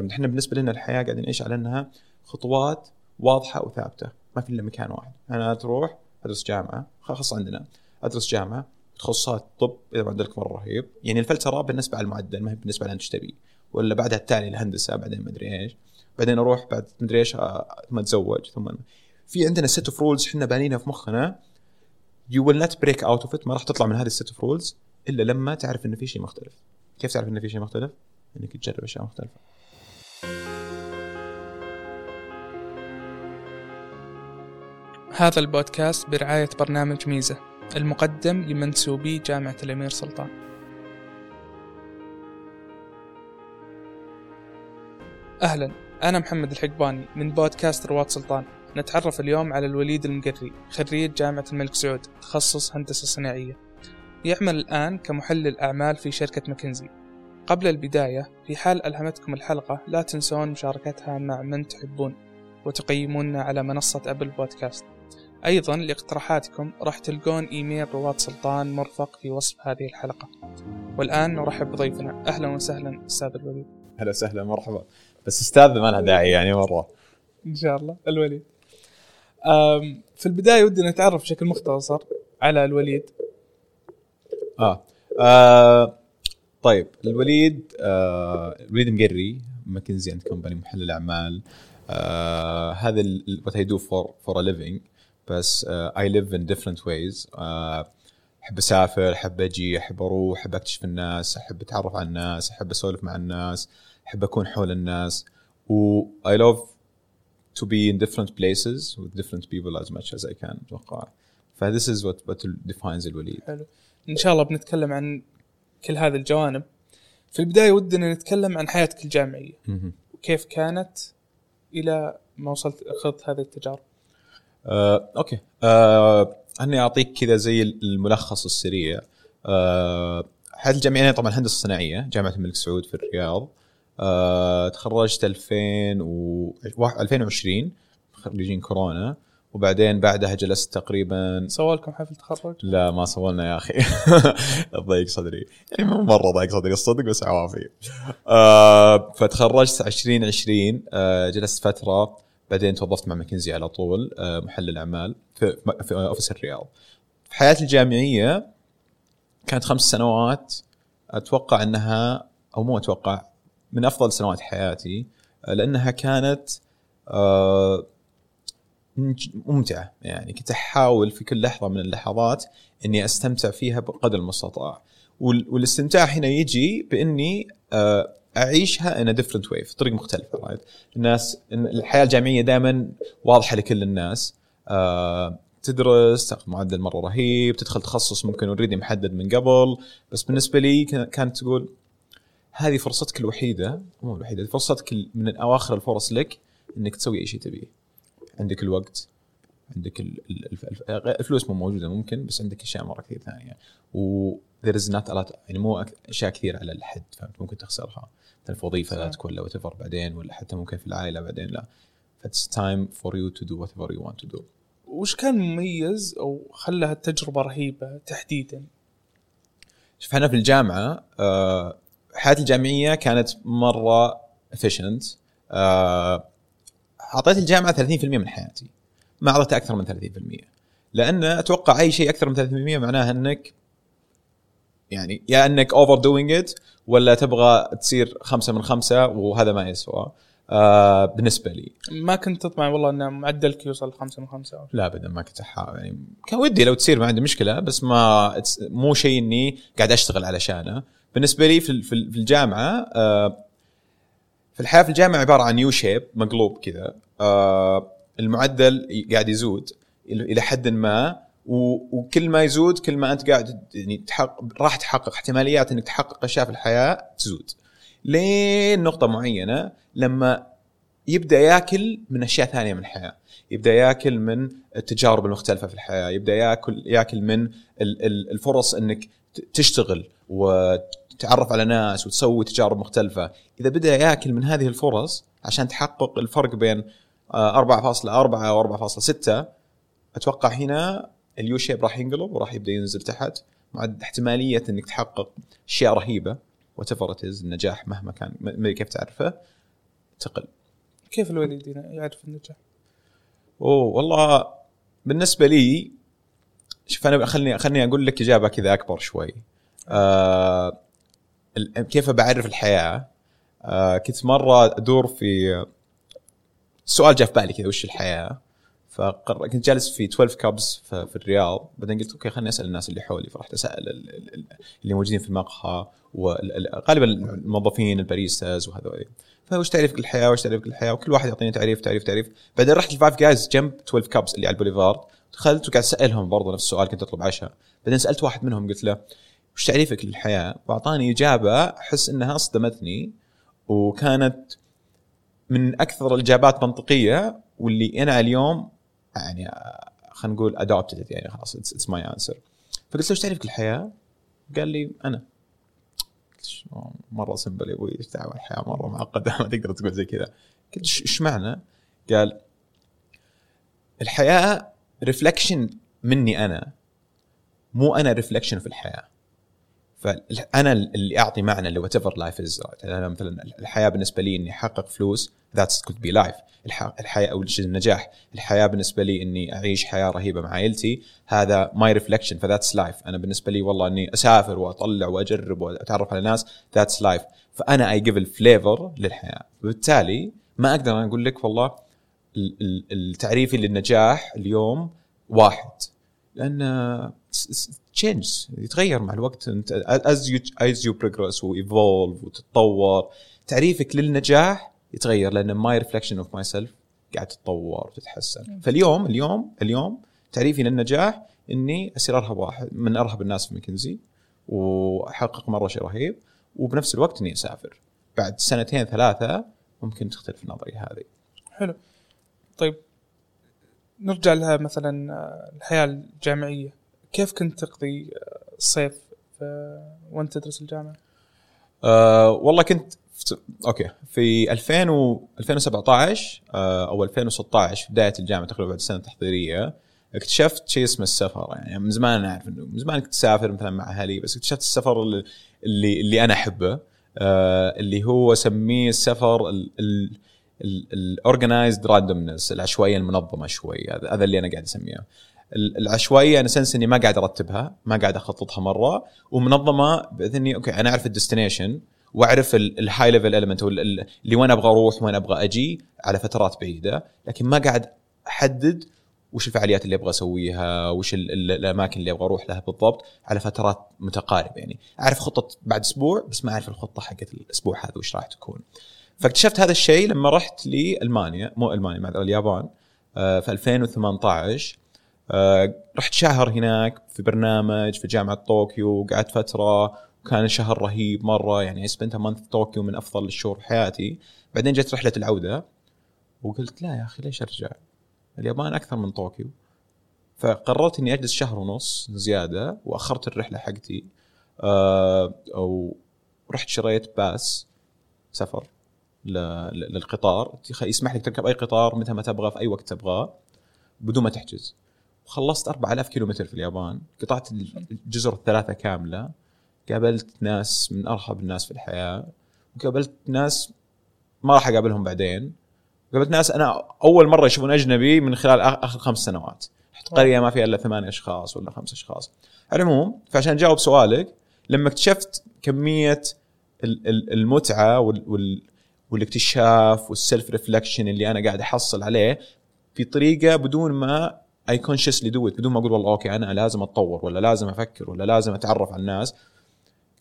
إحنا بالنسبة لنا الحياة قاعدين نعيش على إنها خطوات واضحة وثابتة. ما في إلا مكان واحد. أنا أروح أدرس جامعة خاصة عندنا. أدرس جامعة تخصصات طب إذا معدلك مرة رهيب. يعني الفلتره بالنسبة على المعدل ما هي بالنسبة على انت تبي؟ ولا بعدها التالي الهندسة بعدين ما أدري إيش. بعدين أروح بعد ما أدري إيش آه، ثم أتزوج ثم في عندنا set of rules إحنا بانينها في مخنا. you will not break out of it ما راح تطلع من هذه ال set of rules إلا لما تعرف انه في شيء مختلف. كيف تعرف انه في شيء مختلف؟ إنك تجرب أشياء مختلفة. هذا البودكاست برعاية برنامج ميزة المقدم لمنسوبي جامعة الأمير سلطان. أهلا أنا محمد الحقباني من بودكاست رواد سلطان. نتعرف اليوم على الوليد المقري خريج جامعة الملك سعود تخصص هندسة صناعية. يعمل الآن كمحلل أعمال في شركة ماكنزي. قبل البداية في حال ألهمتكم الحلقة لا تنسون مشاركتها مع من تحبون وتقيمونا على منصة أبل بودكاست. أيضا لاقتراحاتكم راح تلقون إيميل رواد سلطان مرفق في وصف هذه الحلقة. والآن نرحب بضيفنا. أهلا وسهلا أستاذ الوليد. هلا وسهلا مرحبا. بس أستاذ ما لها داعي يعني مرة. إن شاء الله. الوليد. في البداية ودنا نتعرف بشكل مختصر على الوليد. آه, آه طيب الوليد آه الوليد مقري McKinsey and Company محلل أعمال. آه هذا what I do for for a living بس I live in different ways أحب أسافر أحب أجي أحب أروح أحب أكتشف الناس أحب أتعرف على الناس أحب أسولف مع الناس أحب أكون حول الناس. و I love to be in different places with different people as much as I can أتوقع. ف this is what what defines الوليد. حلو. إن شاء الله بنتكلم عن كل هذه الجوانب. في البداية ودنا نتكلم عن حياتك الجامعية. مهم. وكيف كانت إلى ما وصلت أخذت هذه التجارب؟ آه، أوكي. آه، اني أعطيك كذا زي الملخص السريع. آه، حياتي الجامعيه طبعا هندسة صناعية جامعة الملك سعود في الرياض. آه، تخرجت 2000 و 2020 خريجين كورونا. وبعدين بعدها جلست تقريبا سوالكم حفل تخرج؟ لا ما سوالنا يا أخي. ضيق صدري. يعني مو مرة ضيق صدري الصدق بس عوافي آه فتخرجت 2020 آه جلست فترة. بعدين توظفت مع ماكنزي على طول آه محلل أعمال في, في اوفيس الرياض. في حياتي الجامعية كانت خمس سنوات أتوقع إنها أو مو أتوقع من أفضل سنوات حياتي آه، لأنها كانت آه ممتعة. يعني كنت أحاول في كل لحظة من اللحظات إني أستمتع فيها بقدر المستطاع. وال- والاستمتاع هنا يجي بإني أعيشها in different way في طريق مختلفه right الناس الحياة الجامعية دائما واضحة لكل الناس. آه، تدرس تاخذ معدل مرة رهيب تدخل تخصص ممكن already محدد من قبل. بس بالنسبة لي كان- كانت تقول هذه فرصتك الوحيدة مو الوحيدة فرصتك من أواخر الفرص لك إنك تسوي أي شيء تبيه. عندك الوقت عندك ال- ال- الف- الف- الفلوس مو موجودة ممكن بس عندك أشياء مرة كثير ثانية. و there is not a lot يعني مو أشياء كثير على الحد فهمت؟ ممكن تخسرها مثلا في وظيفة. ذاتك ولا what بعدين ولا حتى ممكن في العائلة بعدين لا. ف it's time for you to do whatever you want to do. وش كان مميز أو خلى هالتجربة رهيبة تحديدا؟ شوف إحنا في الجامعة آه، حياتي الجامعية كانت مرة efficient آه، أعطيت الجامعة 30% من حياتي ما أعطيتها أكثر من 30% لأن أتوقع أي شيء أكثر من 30% معناها إنك يعني يا إنك over doing it ولا تبغى تصير خمسة من خمسة وهذا ما يسوى. آه بالنسبة لي. ما كنت تطمع والله أن معدلك يوصل خمسة من خمسة. أو. لا ابدا ما كنت أحاول. يعني كان ودي لو تصير ما عندي مشكلة بس ما مو شيء إني قاعد أشتغل علشانه بالنسبة لي في في ال- في الجامعة آه، في الحياة في الجامعة عبارة عن يو شيب مقلوب كذا. آه، المعدل قاعد يزود إلى حد ما. وكل ما يزود كل ما انت قاعد يعني تحقق راح تحقق احتماليات انك تحقق اشياء في الحياة تزود. لين نقطة معينة لما يبدأ ياكل من أشياء ثانية من الحياة. يبدأ ياكل من التجارب المختلفة في الحياة. يبدأ ياكل ياكل من ال- ال- الفرص انك تشتغل وتتعرف على ناس وتسوي تجارب مختلفة. إذا بدأ ياكل من هذه الفرص عشان تحقق الفرق بين آه، 4.4 و 4.6 أتوقع هنا اليو شيب راح ينقلب وراح يبدأ ينزل تحت. مع احتمالية إنك تحقق أشياء رهيبة. وات النجاح مهما كان ما كيف تعرفه تقل. كيف الوليد يعرف النجاح؟ أوه والله بالنسبة لي شوف أنا خلني خلني أقول لك إجابة كذا أكبر شوي. آه كيف بعرف الحياة؟ آه كنت مرة أدور في سؤال جاء في بالي كذا وش الحياة؟ فقر... كنت جالس في 12 Cups في, الرياض بعدين قلت okay خليني أسأل الناس اللي حولي فرحت أسأل ال- ال- ال- اللي موجودين في المقهى وغالبا الموظفين ال baristas وهذول. فوش تعريفك للحياه وش تعريفك للحياه وكل واحد يعطيني تعريف تعريف تعريف. بعدين رحت ال Five Guys جنب 12 Cups اللي على البوليفارد. دخلت وقاعد أسألهم برضه نفس السؤال كنت أطلب عشاء. بعدين سألت واحد منهم قلت له وش تعريفك للحياة؟ وأعطاني إجابة أحس إنها صدمتني وكانت من أكثر الإجابات منطقية واللي أنا اليوم يعني خلينا نقول adopted يعني خلاص it's my answer فقلت له إيش تعريفك للحياه؟ قال لي أنا. مرة simple يا أبوي إيش دعوة الحياة؟ مرة معقده ما تقدر تقول زي كذا. قلت إيش معنى؟ قال الحياة reflection مني أنا مو أنا reflection في الحياة. فأنا اللي أعطي معنى ل whatever life is أنا مثلا الحياة بالنسبة لي إني أحقق فلوس that's could be life الحياة أو النجاح. الحياة بالنسبة لي إني أعيش حياة رهيبة مع عائلتي هذا my reflection ف that's life أنا بالنسبة لي والله إني أسافر وأطلع وأجرب وأتعرف على ناس that's life فأنا I give ال flavor للحياة. وبالتالي ما أقدر أقول لك والله ال- ال- التعريفي للنجاح اليوم واحد. لأن change يتغير مع الوقت. أنت as you as you progress و evolve وتتطور تعريفك للنجاح يتغير لأن my reflection of myself قاعد تتطور وتتحسن. فاليوم اليوم اليوم تعريفي للنجاح إني أصير أرهب واحد من أرهب الناس في ماكنزي وأحقق مرة شيء رهيب وبنفس الوقت إني أسافر. بعد سنتين ثلاثة ممكن تختلف نظري هذه. حلو. طيب نرجع لها مثلا آه، الحياة الجامعية. كيف كنت تقضي آه، الصيف وأنت تدرس الجامعة؟ أه والله كنت في okay. في 2000 و 2017 أه أو 2016 في بداية الجامعة تقريبا بعد السنة التحضيرية اكتشفت شيء اسمه السفر. يعني من زمان أنا أعرف انه من زمان كنت أسافر مثلا مع أهلي بس اكتشفت السفر اللي اللي, أنا أحبه أه اللي هو أسميه السفر ال organized randomness العشوائية المنظمة شوي هذا اللي أنا قاعد اسميها ال- العشوائية in a sense إني ما قاعد أرتبها ما قاعد أخططها مرة ومنظمة بإذن اني okay أنا أعرف ال destination وأعرف ال high level element اللي وين أبغى أروح وين أبغى أجي على فترات بعيدة لكن ما قاعد أحدد وش الفعاليات اللي أبغى أسويها وش ال- ال- الأماكن اللي أبغى أروح لها بالضبط على فترات متقاربة يعني. أعرف خطة بعد أسبوع بس ما أعرف الخطة حقت الأسبوع هذا وش راح تكون. فاكتشفت هذا الشيء لما رحت لألمانيا مو ألمانيا معذره اليابان آه، في 2018 آه، رحت شهر هناك في برنامج في جامعة طوكيو قعدت فترة. وكان شهر رهيب مرة يعني spent month طوكيو من أفضل الشهور في حياتي. بعدين جت رحلة العودة وقلت لا يا أخي ليش أرجع؟ اليابان أكثر من طوكيو. فقررت إني أجلس شهر ونص زيادة وأخرت الرحلة حقتي. آه، أو رحت شريت pass سفر. للقطار. يسمح لك تركب أي قطار متى ما تبغى في أي وقت تبغاه بدون ما تحجز. وخلصت 4000 كيلومتر في اليابان. قطعت الجزر الثلاثة كاملة. قابلت ناس من ارحب الناس في الحياة. وقابلت ناس ما راح أقابلهم بعدين. قابلت ناس أنا أول مرة يشوفون أجنبي من خلال آخر خمس سنوات. رحت قرية ما فيها إلا ثمان أشخاص ولا خمس أشخاص. على العموم فعشان اجاوب سؤالك لما اكتشفت كمية ال- ال- المتعة والاكتشاف وال self reflection اللي أنا قاعد أحصل عليه في طريقة بدون ما I consciously do بدون ما أقول والله okay أنا لازم أتطور ولا لازم أفكر ولا لازم أتعرف على الناس.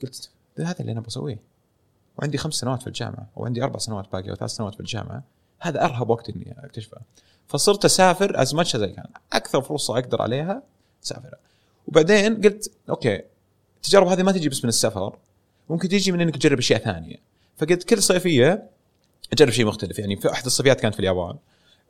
قلت هذا اللي أنا بسويه. وعندي خمس سنوات في الجامعة وعندي أربع سنوات باقي أو ثلاث سنوات في الجامعة. هذا أرهب وقت إني أكتشفه. فصرت أسافر as much as I can أكثر فرصة أقدر عليها اسافر وبعدين قلت okay التجارب هذه ما تجي بس من السفر ممكن تيجي من إنك تجرب أشياء ثانية. فقلت كل صيفية أجرب شيء مختلف. يعني في أحد الصيفيات كانت في اليابان.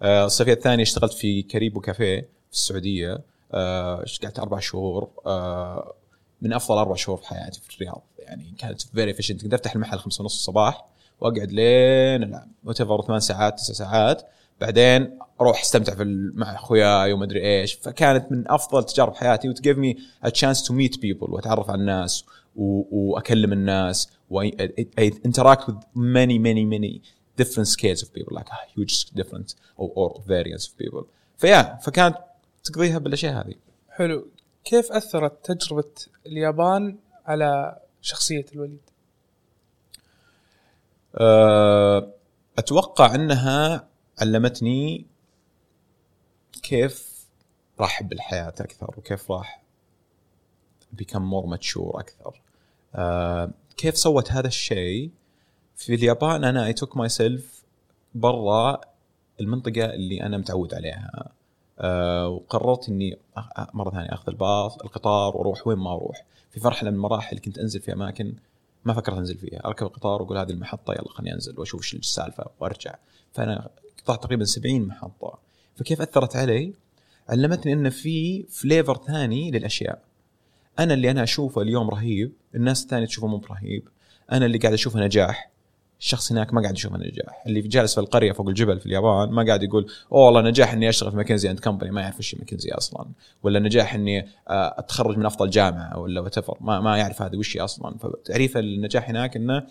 آه، الصيفية الثانية اشتغلت في كاريبو كافيه في السعودية. آه، قعدت أربع شهور؟ آه، من أفضل أربع شهور في حياتي في الرياض. يعني كانت very efficient كنت أفتح المحل خمسة ونص الصباح وأقعد لين about ثمان ساعات تسع ساعات. بعدين أروح أستمتع في مع أخوياي ومدري إيش. فكانت من أفضل تجارب حياتي. و it gave me a chance to meet people وأتعرف على الناس و- وأكلم الناس و interact with many many many different scales of people like a huge difference or, or variance of people. ف yeah فكانت تقضيها بالأشياء هذه. حلو. كيف أثرت تجربة اليابان على شخصية الوليد؟ أه أتوقع أنها علمتني كيف راح أحب الحياة أكثر وكيف راح become more mature أكثر. أه كيف سوت هذا الشيء في اليابان أنا I took myself برا المنطقة اللي أنا متعود عليها. أه وقررت إني مرة ثانية أخذ الباص القطار وأروح وين ما أروح. في مرحله من المراحل كنت أنزل في أماكن ما فكرت أنزل فيها. أركب القطار وأقول هذه المحطة يلا خليني أنزل وأشوف إيش السالفة وأرجع. فأنا قطعت تقريبا 70 محطة. فكيف أثرت علي؟ علمتني إن في فليفر ثاني للأشياء. أنا اللي أنا أشوفه اليوم رهيب الناس الثانية تشوفه مو برهيب. أنا اللي قاعد أشوفه نجاح. الشخص هناك ما قاعد يشوفه نجاح. اللي جالس في القرية فوق الجبل في اليابان ما قاعد يقول أوه والله نجاح إني أشتغل في ماكنزي أند كمباني ما يعرف إيش ماكنزي أصلا. ولا نجاح إني آه، أتخرج من أفضل جامعة ولا وات ما, ما يعرف هذا وش أصلا. فتعريف النجاح هناك إنه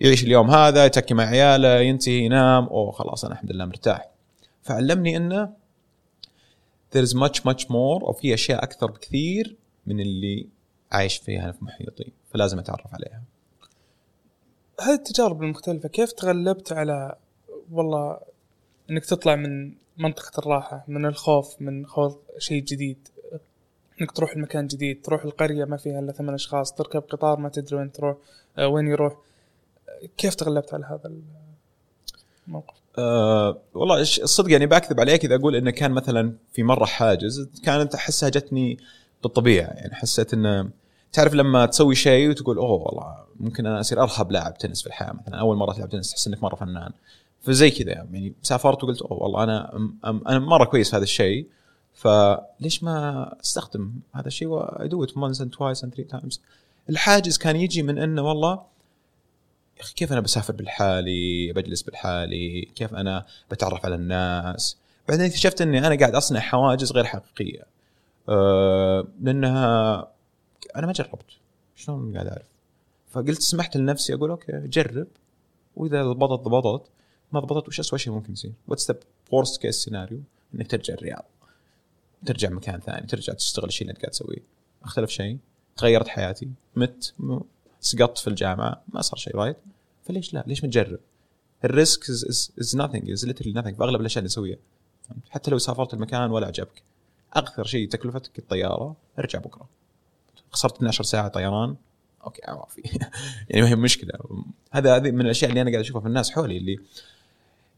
يعيش اليوم هذا يتكي مع عياله ينتهي ينام أوه خلاص أنا الحمد لله مرتاح. فعلمني إنه there is much much more أو في أشياء أكثر بكثير من اللي عايش فيها في محيطي فلازم أتعرف عليها. هذه التجارب المختلفة كيف تغلبت على والله إنك تطلع من منطقة الراحة من الخوف من خوض شيء جديد؟ إنك تروح المكان جديد تروح القرية ما فيها إلا ثمان أشخاص تركب قطار ما تدري وين تروح آه، وين يروح. كيف تغلبت على هذا الموقف؟ أه والله الصدق يعني بكذب عليك إذا أقول انه كان مثلا في مرة حاجز كانت أحسها جتني بالطبيعة. يعني حسيت انه تعرف لما تسوي شيء وتقول أوه والله ممكن أنا أصير أرهب لاعب تنس في الحياة مثلا أول مرة تلعب تنس تحس إنك مرة فنان. فزي كذا يعني سافرت وقلت أوه والله أنا أنا مرة كويس في هذا الشيء. فليش ما أستخدم هذا الشيء و I do it once and twice and three times الحاجز كان يجي من إنه والله يا أخي كيف أنا بسافر بالحالي بجلس بالحالي كيف أنا بتعرف على الناس؟ بعدين اكتشفت إني أنا قاعد أصنع حواجز غير حقيقية. أه لأنها أنا ما جربت. شلون قاعد أعرف؟ فقلت سمحت لنفسي أقول okay جرب. وإذا ضبطت ضبطت. ما ضبطت وش اسوء شيء ممكن يصير؟ what's the worst case scenario إنك ترجع الرياض. ترجع مكان ثاني ترجع تشتغل الشيء اللي أنت قاعد تسويه. أختلف شيء تغيرت حياتي. مت سقطت في الجامعة. ما صار شيء right فليش لا؟ ليش ما تجرب؟ ال risk is is is literally nothing في اغلب الأشياء اللي نسويها حتى لو سافرت المكان ولا عجبك. أكثر شيء تكلفتك الطيارة ارجع بكرة. خسرت 12 ساعة طيران. okay عوافي. يعني ما هي مشكلة. هذا هذه من الأشياء اللي أنا قاعد أشوفها في الناس حولي اللي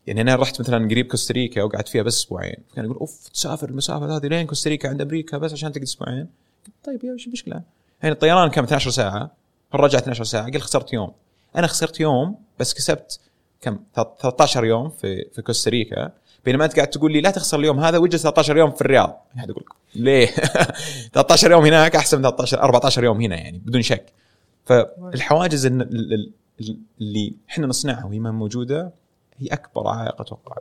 يعني أنا رحت مثلا قريب كوستاريكا وقعدت فيها بس أسبوعين. كان يقول أوف تسافر المسافة هذه لين كوستاريكا عند أمريكا بس عشان تقعد أسبوعين. طيب يا وش المشكلة؟ يعني الطيران كان 12 ساعة. رجعت 12 ساعة. قلت خسرت يوم. أنا خسرت يوم بس كسبت كم؟ 13 يوم في في كوستاريكا. بينما أنت قاعد تقول لي لا تخسر اليوم هذا واجلس 13 يوم في الرياض. قاعد أقول ليه؟ 13 يوم هناك أحسن من 13 14 يوم هنا يعني بدون شك. فالحواجز اللي إحنا نصنعها وهي ما موجودة هي أكبر عائق أتوقع.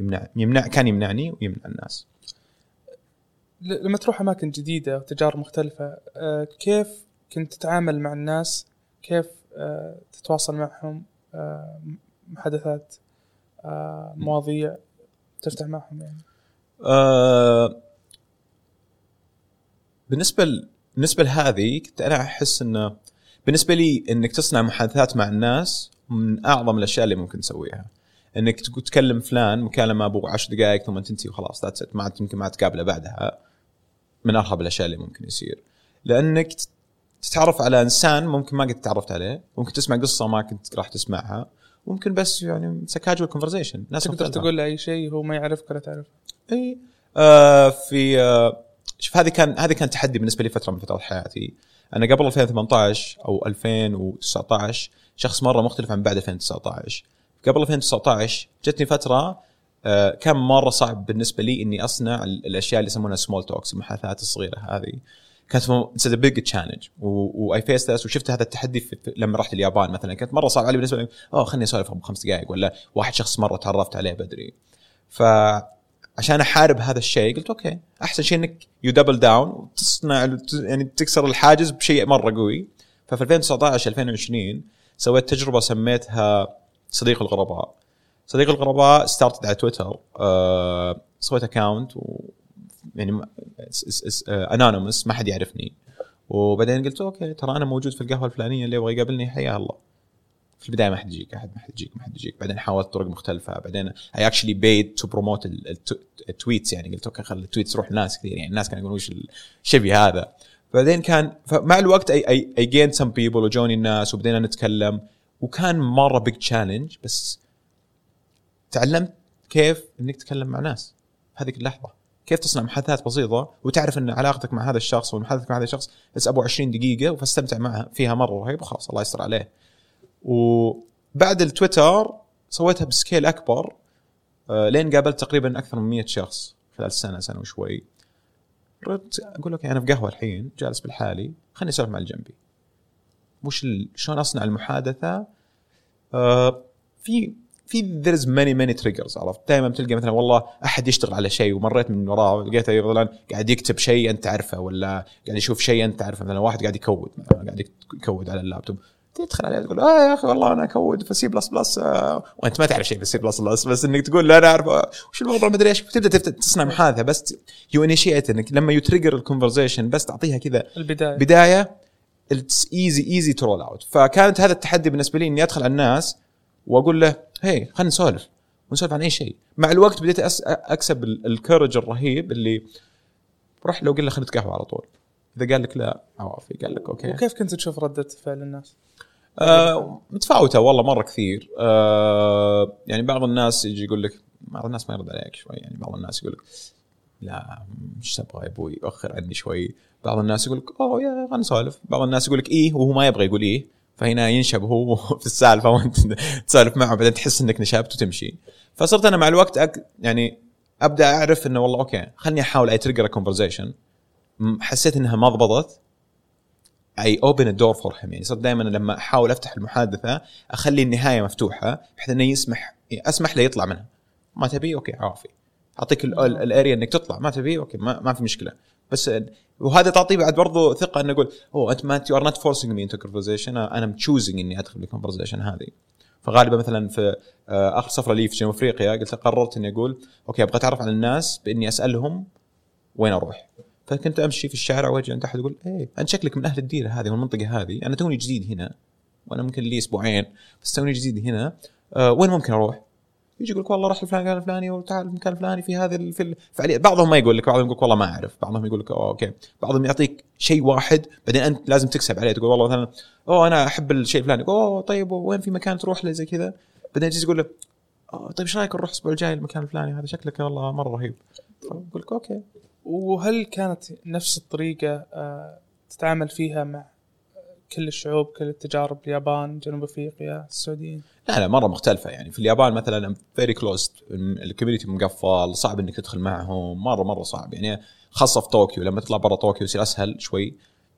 يمنع يمنع كان يمنعني ويمنع الناس. لما تروح أماكن جديدة وتجارب مختلفة آه، كيف كنت تتعامل مع الناس؟ كيف آه، تتواصل معهم؟ آه، محادثات مواضيع؟ تفتح معهم يعني. أه بالنسبة ل... بالنسبة لهذه كنت أنا أحس إنه بالنسبة لي إنك تصنع محادثات مع الناس من أعظم الأشياء اللي ممكن تسويها. إنك تكلم فلان مكالمه ابو 10 دقائق ثم تنتهي وخلاص ذاتس ما يمكن ما تقابله بعدها. من أرهب الأشياء اللي ممكن يصير. لأنك تتعرف على إنسان ممكن ما قد تعرفت عليه ممكن تسمع قصة ما كنت راح تسمعها. ممكن بس يعني casual conversation ناس تقدر تقول له اي شيء هو ما يعرفك ولا تعرفه إي آه في آه شوف هذه كان هذه كان تحدي بالنسبة لي فترة من فترات حياتي. أنا قبل 2018 أو 2019 شخص مرة مختلف عن بعد 2019 قبل 2019 جتني فترة آه كان مرة صعب بالنسبة لي إني أصنع الأشياء اللي يسمونها small talks المحادثات الصغيرة هذه. كانت it's big challenge و I face this وشفت هذا التحدي في لما رحت اليابان مثلا. كانت مرة صعب علي بالنسبة لي. أوه خليني اسولف بخمس دقائق ولا واحد شخص مرة تعرفت عليه بدري. فعشان أحارب هذا الشيء قلت okay أحسن شيء إنك you double down وتصنع يعني تكسر الحاجز بشيء مرة قوي. ففي 2019 2020 سويت تجربة سميتها صديق الغرباء. صديق الغرباء started على تويتر. آه سويت account و يعني anonymous ما حد يعرفني. وبعدين قلت okay ترى أنا موجود في القهوة الفلانية اللي يبغى يقابلني حياه الله. في البداية ما حد يجيك أحد ما حد يجيك ما حد يجيك. بعدين حاولت طرق مختلفة. بعدين I actually paid to promote ال tweets يعني. قلت okay خلي ال tweets تروح لناس كثير يعني. الناس كانوا يقولون وش الشبي هذا. بعدين كان مع الوقت I I I gain some people وجوني الناس وبدينا نتكلم. وكان مرة big challenge بس تعلمت كيف إنك تتكلم مع ناس. هذيك اللحظة. كيف تصنع محادثات بسيطة وتعرف إن علاقتك مع هذا الشخص ومحادثتك مع هذا الشخص بس ابو 20 دقيقة وفاستمتع معها فيها مرة رهيب وخلاص الله يستر عليه. وبعد التويتر سويتها ب scale أكبر آه، لين قابلت تقريبا أكثر من 100 شخص خلال سنه سنة وشوي. ردت أقول okay أنا في قهوة الحين جالس بالحالي خليني أسولف مع اللي جنبي وش شلون أصنع المحادثة؟ آه في في there is many many triggers عرفت؟ دائما تلقى مثلا والله أحد يشتغل على شيء ومريت من وراه لقيته مثلا قاعد يكتب شيء أنت تعرفه ولا قاعد يشوف شيء أنت تعرفه مثلا واحد قاعد يكود قاعد يكود على اللابتوب. تدخل عليه تقول آه يا أخي والله أنا أكود في C plus plus وأنت ما تعرف شيء في C plus plus بس إنك تقول لا أنا أعرف آه، وش الموضوع؟ ما أدري إيش. تبدا تصنع محادثه بس you initiate إنك لما you trigger ال conversation بس تعطيها كذا البداية. بداية it's easy easy to roll out فكانت هذا التحدي بالنسبة لي إني أدخل على الناس وأقول له hey خلينا نسولف. ونسولف عن أي شيء. مع الوقت بديت أكسب ال courage الرهيب اللي روح لو قلنا خلينا نتقهوى على طول. إذا قال لك لا عوافي قال لك أوكي. وكيف كنت تشوف ردة فعل الناس؟ آه متفاوتة والله مرة كثير. آه يعني بعض الناس يجي يقول لك بعض الناس ما يرد عليك شوي. يعني بعض الناس يقول لك لا مش تبغى يا أبوي أخر عني شوي. بعض الناس يقول لك أوه يا خلينا نسولف. بعض الناس يقول لك إيه. وهو ما يبغى يقول إيه. فهنا ينشب هو في السالفة وانت تسولف معه بعدين تحس إنك نشبت وتمشي. فصرت أنا مع الوقت أك يعني أبدأ أعرف إنه والله okay خلني أحاول I trigger conversation حسيت إنها ما ضبطت. I open ال door for him يعني صرت دائما لما أحاول أفتح المحادثة أخلي النهاية مفتوحة بحيث إنه يسمح أسمح له يطلع منها. ما تبي؟ okay عافي. أعطيك ال area إنك تطلع. ما تبي؟ okay ما, ما في مشكلة. بس وهذا تعطيه بعد برضو ثقة إنه أقول اوه أنت ما you are not forcing me into conversation أنا choosing إني أدخل بال conversation هذه. فغالبا مثلا في آه، آخر سفرة لي في جنوب أفريقيا قلت قررت إني أقول okay أبغى أتعرف على الناس بإني أسألهم وين أروح. فكنت أمشي في الشارع وأجي عند احد أقول إيه أنت شكلك من أهل الديره هذه والمنطقة هذه. أنا توني جديد هنا. وأنا ممكن لي أسبوعين. بس توني جديد هنا. أه وين ممكن أروح؟ يجي يقول لك والله رحت المكان الفلاني وتعال المكان الفلاني في هذه في الفعاليه بعضهم ما يقول لك بعضهم يقول لك والله ما أعرف. بعضهم يقول لك أوه okay. بعضهم يعطيك شيء واحد بعدين أنت لازم تكسب عليه. تقول والله مثلا أوه أنا أحب الشيء الفلاني. أوه طيب وين في مكان تروح له زي كذا؟ بعدين تجي تقول له طيب إيش رأيك نروح الأسبوع الجاي المكان الفلاني؟ هذا شكلك والله مرة رهيب. أقول لك okay. وهل كانت نفس الطريقة آه، تتعامل فيها مع كل الشعوب كل التجارب اليابان جنوب أفريقيا السعوديين. لا لا مرة مختلفة يعني. في اليابان مثلا very closed ال community مقفل صعب إنك تدخل معهم مرة مرة صعب. يعني خاصة في طوكيو لما تطلع برا طوكيو يصير أسهل شوي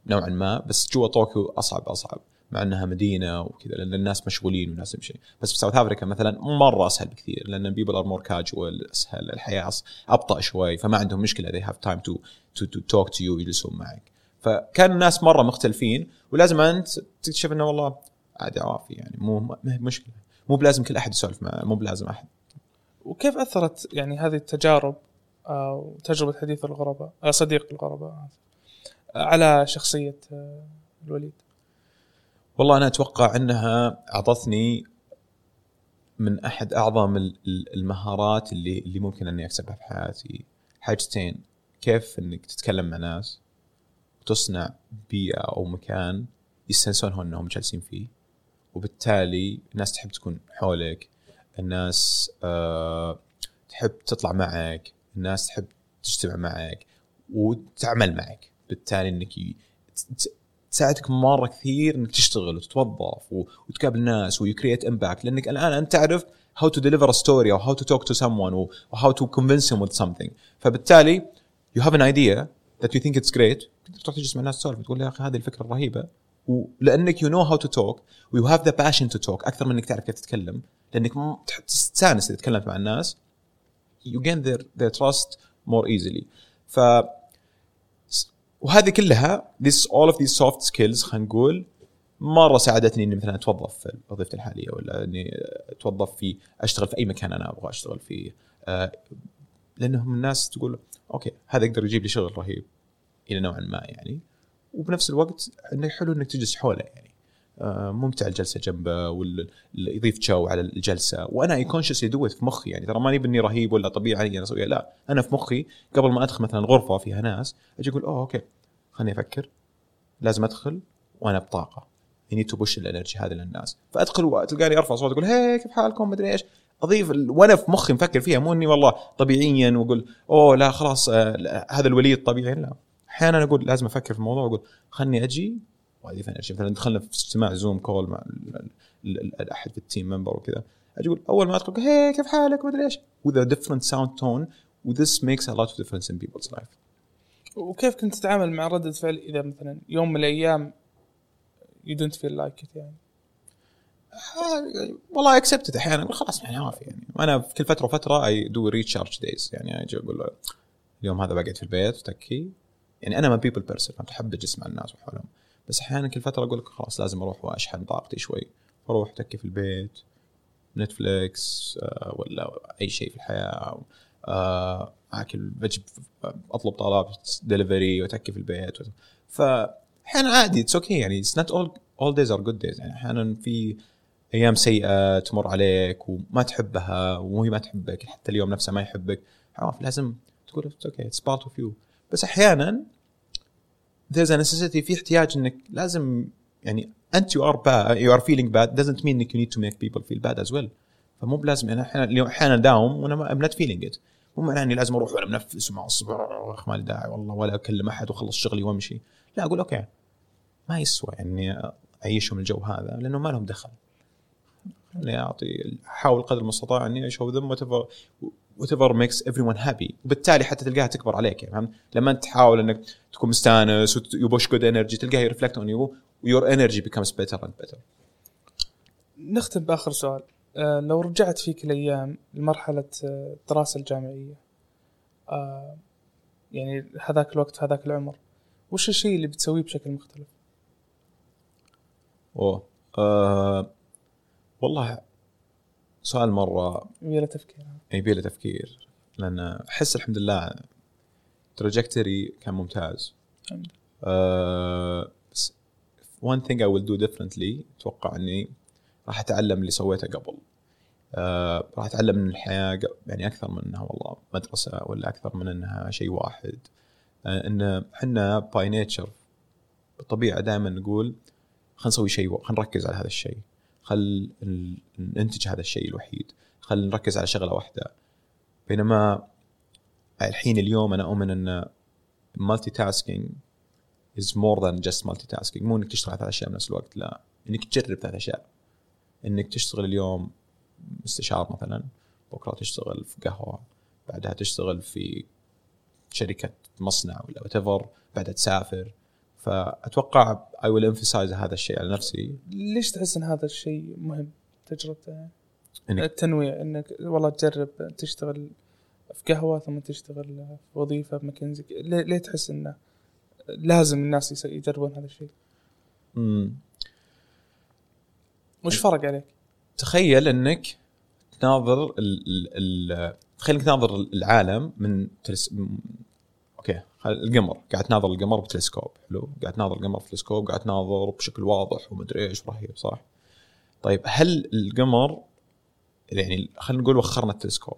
نوعا ما بس جوا طوكيو أصعب أصعب. مع إنها مدينة وكذا لأن الناس مشغولين والناس تمشي. بس في South Africa مثلا مرة أسهل بكثير لأن people are more casual أسهل الحياة أبطأ شوي فما عندهم مشكلة. They have time to to to talk to you يجلسون معك. فكان الناس مرة مختلفين ولازم أنت تكتشف إنه والله عادي عوافي يعني مو ما هي مشكله مو بلازم كل أحد يسولف معه مو بلازم أحد. وكيف أثرت يعني هذه التجارب أو تجربة حديث الغرباء آه، صديق الغرباء على شخصية آه، الوليد؟ والله أنا أتوقع إنها أعطتني من أحد أعظم المهارات اللي اللي ممكن إني اكسبها في حياتي. حاجتين كيف إنك تتكلم مع ناس وتصنع بيئة أو مكان يستانسون إنهم جالسين فيه. وبالتالي الناس تحب تكون حولك الناس أه تحب تطلع معك الناس تحب تجتمع معك وتعمل معك. بالتالي إنك تساعدك مرة كثير إنك تشتغل وتتوظف وتقابل ناس وي create impact لأنك الآن أنت تعرف how to deliver a story or how to talk to someone or how to convince him with something. فبالتالي you have an idea that you think it's great تقدر تروح تجلس مع الناس تسولف تقول يا أخي هذه الفكرة الرهيبه ولانك you know how to talk و you have the passion to talk أكثر من إنك تعرف كيف تتكلم. لأنك تستانس إذا تكلمت مع الناس gain their their trust more easily. ف وهذه كلها this all of these soft skills خلينا نقول مرة ساعدتني إني مثلا أتوظف في وظيفتي الحالية ولا إني أتوظف في أشتغل في أي مكان أنا أبغى أشتغل فيه. آه، لأنهم الناس تقول أوكي هذا يقدر يجيب لي شغل رهيب. إلى نوع ما يعني. وبنفس الوقت إنه حلو إنك تجلس حوله يعني. آه، ممتع الجلسة جنبه ولا يضيف جو على الجلسة. وأنا I consciously do it في مخي يعني. ترى ماني باني رهيب ولا طبيعي أنا اسويها لا أنا في مخي قبل ما أدخل مثلا غرفة فيها ناس أجي أقول أوه okay خليني أفكر. لازم أدخل وأنا بطاقة. you need to push ال energy هذه للناس. فأدخل وتلقاني أرفع صوت أقول hey كيف حالكم؟ مدري إيش. أضيف وأنا في مخي مفكر فيها مو إني والله طبيعيا وأقول أوه لا خلاص آه هذا الولي الطبيعي لا. أحيانا أقول لازم أفكر في الموضوع وأقول خلني أجي. وأضيف energy مثلا دخلنا في اجتماع Zoom call مع أحد في ال team member وكذا. أجي أقول أول ما أدخل hey كيف حالك؟ مدري إيش. With a different sound tone و this makes a lot of difference in people's life. وكيف كنت تتعامل مع ردة فعل إذا مثلا يوم من الأيام don't feel like it يعني؟ والله accept it أحيانا خلاص يعني عافي يعني. وأنا في كل فترة وفترة I do recharge days يعني أجي أقول له اليوم هذا بقعد في البيت وتكي يعني أنا ما people person أحب اجلس مع الناس وحولهم. بس أحيانا كل فترة أقول لك خلاص لازم أروح وأشحن طاقتي شوي. أروح تكي في البيت Netflix آه، ولا أي شيء في الحياة آه، أكل بجيب أطلب طلب دليفري وتكي في البيت. فاحيانا عادي it's okay يعني. it's not all all days are good days يعني أحيانا في أيام سيئة تمر عليك وما تحبها وهي ما تحبك حتى اليوم نفسه ما يحبك. عارف لازم تقول okay it's part of you بس أحيانا there's a necessity في احتياج إنك لازم يعني أنت you are bad you are feeling bad doesn't mean إنك you need to make people feel bad as well. فمو بلازم انا أحيانا اليوم أحيانا داوم وأنا I'm not feeling it. مو معناه إني لازم أروح وأنا منفس ومعصب ما لي داعي والله ولا أكلم أحد وأخلص شغلي وأمشي. لا أقول okay. ما يسوى إني أعيشهم الجو هذا لأنه ما لهم دخل. خليني اعطي احاول قدر المستطاع إني أشوف them whatever makes everyone happy وبالتالي حتى تلقاها تكبر عليك يعني فهمت؟ لما أنت تحاول إنك تكون مستانس و you push good energy تلقاها يـ reflect on you و your energy becomes better and better نختم بآخر سؤال آه لو رجعت فيك الأيام لمرحله آه، الدراسة الجامعية آه يعني هذاك الوقت هذاك العمر وش الشيء اللي بتسويه بشكل مختلف؟ أوه آه والله سؤال مرة يبي تفكير. يبي له تفكير لأن أحس الحمد لله trajectory كان ممتاز. الحمد. آه بس one thing I will do differently أتوقع إني راح أتعلم اللي سويته قبل. آه راح أتعلم من الحياة يعني أكثر من إنها والله مدرسة ولا أكثر من إنها شيء واحد. آه إن إحنا by nature بالطبيعة دائما نقول خلينا نسوي شيء خلينا نركز على هذا الشيء. خل ننتج هذا الشيء الوحيد. خل نركز على شغلة واحدة. بينما الحين اليوم أنا أؤمن أن مالتي تاسكينج is more than just multitasking. مو إنك تشتغل على ثلاث أشياء بنفس الوقت لا. إنك تجرب ثلاث أشياء. إنك تشتغل اليوم مستشار مثلا بكرة تشتغل في قهوة بعدها تشتغل في شركة مصنع ولا whatever بعدها تسافر. فأتوقع I will emphasize هذا الشيء على نفسي ليش تحس إن هذا الشيء مهم تجربته؟ إنك- التنويع إنك والله تجرب تشتغل في قهوة ثم تشتغل في وظيفة بمكنزي ليه, ليه تحس إنه لازم الناس يجربون هذا الشيء؟ مم. وش فرق عليك؟ تخيل إنك تناظر ال ال ال تخيل إنك تناظر العالم من تلس... م- okay خل- القمر قاعد تناظر القمر بتلسكوب حلو؟ قاعد تناظر القمر بتلسكوب قاعد تناظر بشكل واضح ومدري إيش رهيب صح؟ طيب هل القمر يعني خلينا نقول وخرنا التلسكوب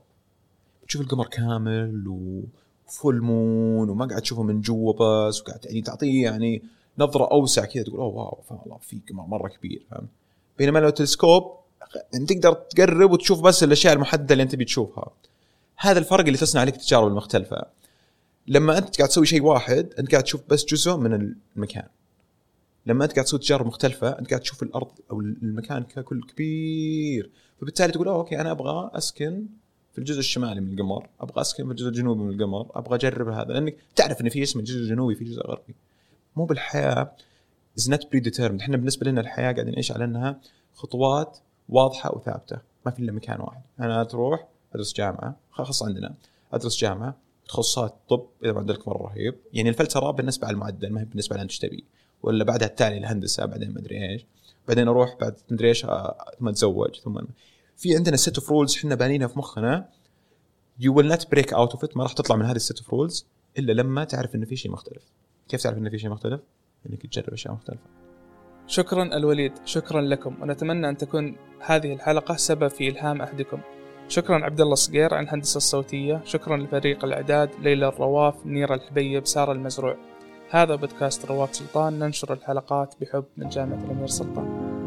تشوف القمر كامل و full moon وما قاعد تشوفه من جوا بس وقاعد يعني تعطيه يعني نظرة أوسع كذا تقول oh wow فاهم الله في قمر مرة كبير فاهم؟ بينما لو تلسكوب يعني تقدر تقرب وتشوف بس الأشياء المحددة اللي أنت بتشوفها هذا الفرق اللي تصنع عليك التجارب المختلفة. لما انت قاعد تسوي شيء واحد انت قاعد تشوف بس جزء من المكان. لما انت قاعد تسوي تجارب مختلفة انت قاعد تشوف الأرض أو المكان ككل كبير. فبالتالي تقول أوكي أنا أبغى أسكن في الجزء الشمالي من القمر أبغى أسكن في الجزء الجنوبي من القمر أبغى أجرب هذا لأنك تعرف إن في اسم الجزء الجنوبي في جزء غربي. مو بالحياة is not predetermined إحنا بالنسبة لنا الحياة قاعدين نعيش على إنها خطوات واضحة وثابتة. ما في إلا مكان واحد. أنا تروح أدرس جامعة خاصة عندنا. أدرس جامعة تخصصات طب إذا معدلك مرة رهيب. يعني الفلتره بالنسبة على المعدل ما هي بالنسبة على انت تبي؟ ولا بعدها التالي الهندسة بعدين مدري إيش. بعدين أروح بعد مدري إيش آه، ثم أتزوج ثم في عندنا set of rules إحنا بانينها في مخنا. you will not break out of it ما راح تطلع من هذه ال set of rules إلا لما تعرف انه في شيء مختلف. كيف تعرف انه في شيء مختلف؟ إنك تجرب أشياء مختلفة. شكرا ألوليد شكرا لكم. ونتمنى أن تكون هذه الحلقة سبب في إلهام أحدكم. شكرا عبد الله الصقير عن الهندسة الصوتية شكرا لفريق الإعداد ليلى الرواف نيرة الحبيب سارة المزروع. هذا بودكاست رواد سلطان ننشر الحلقات بحب من جامعة الأمير سلطان.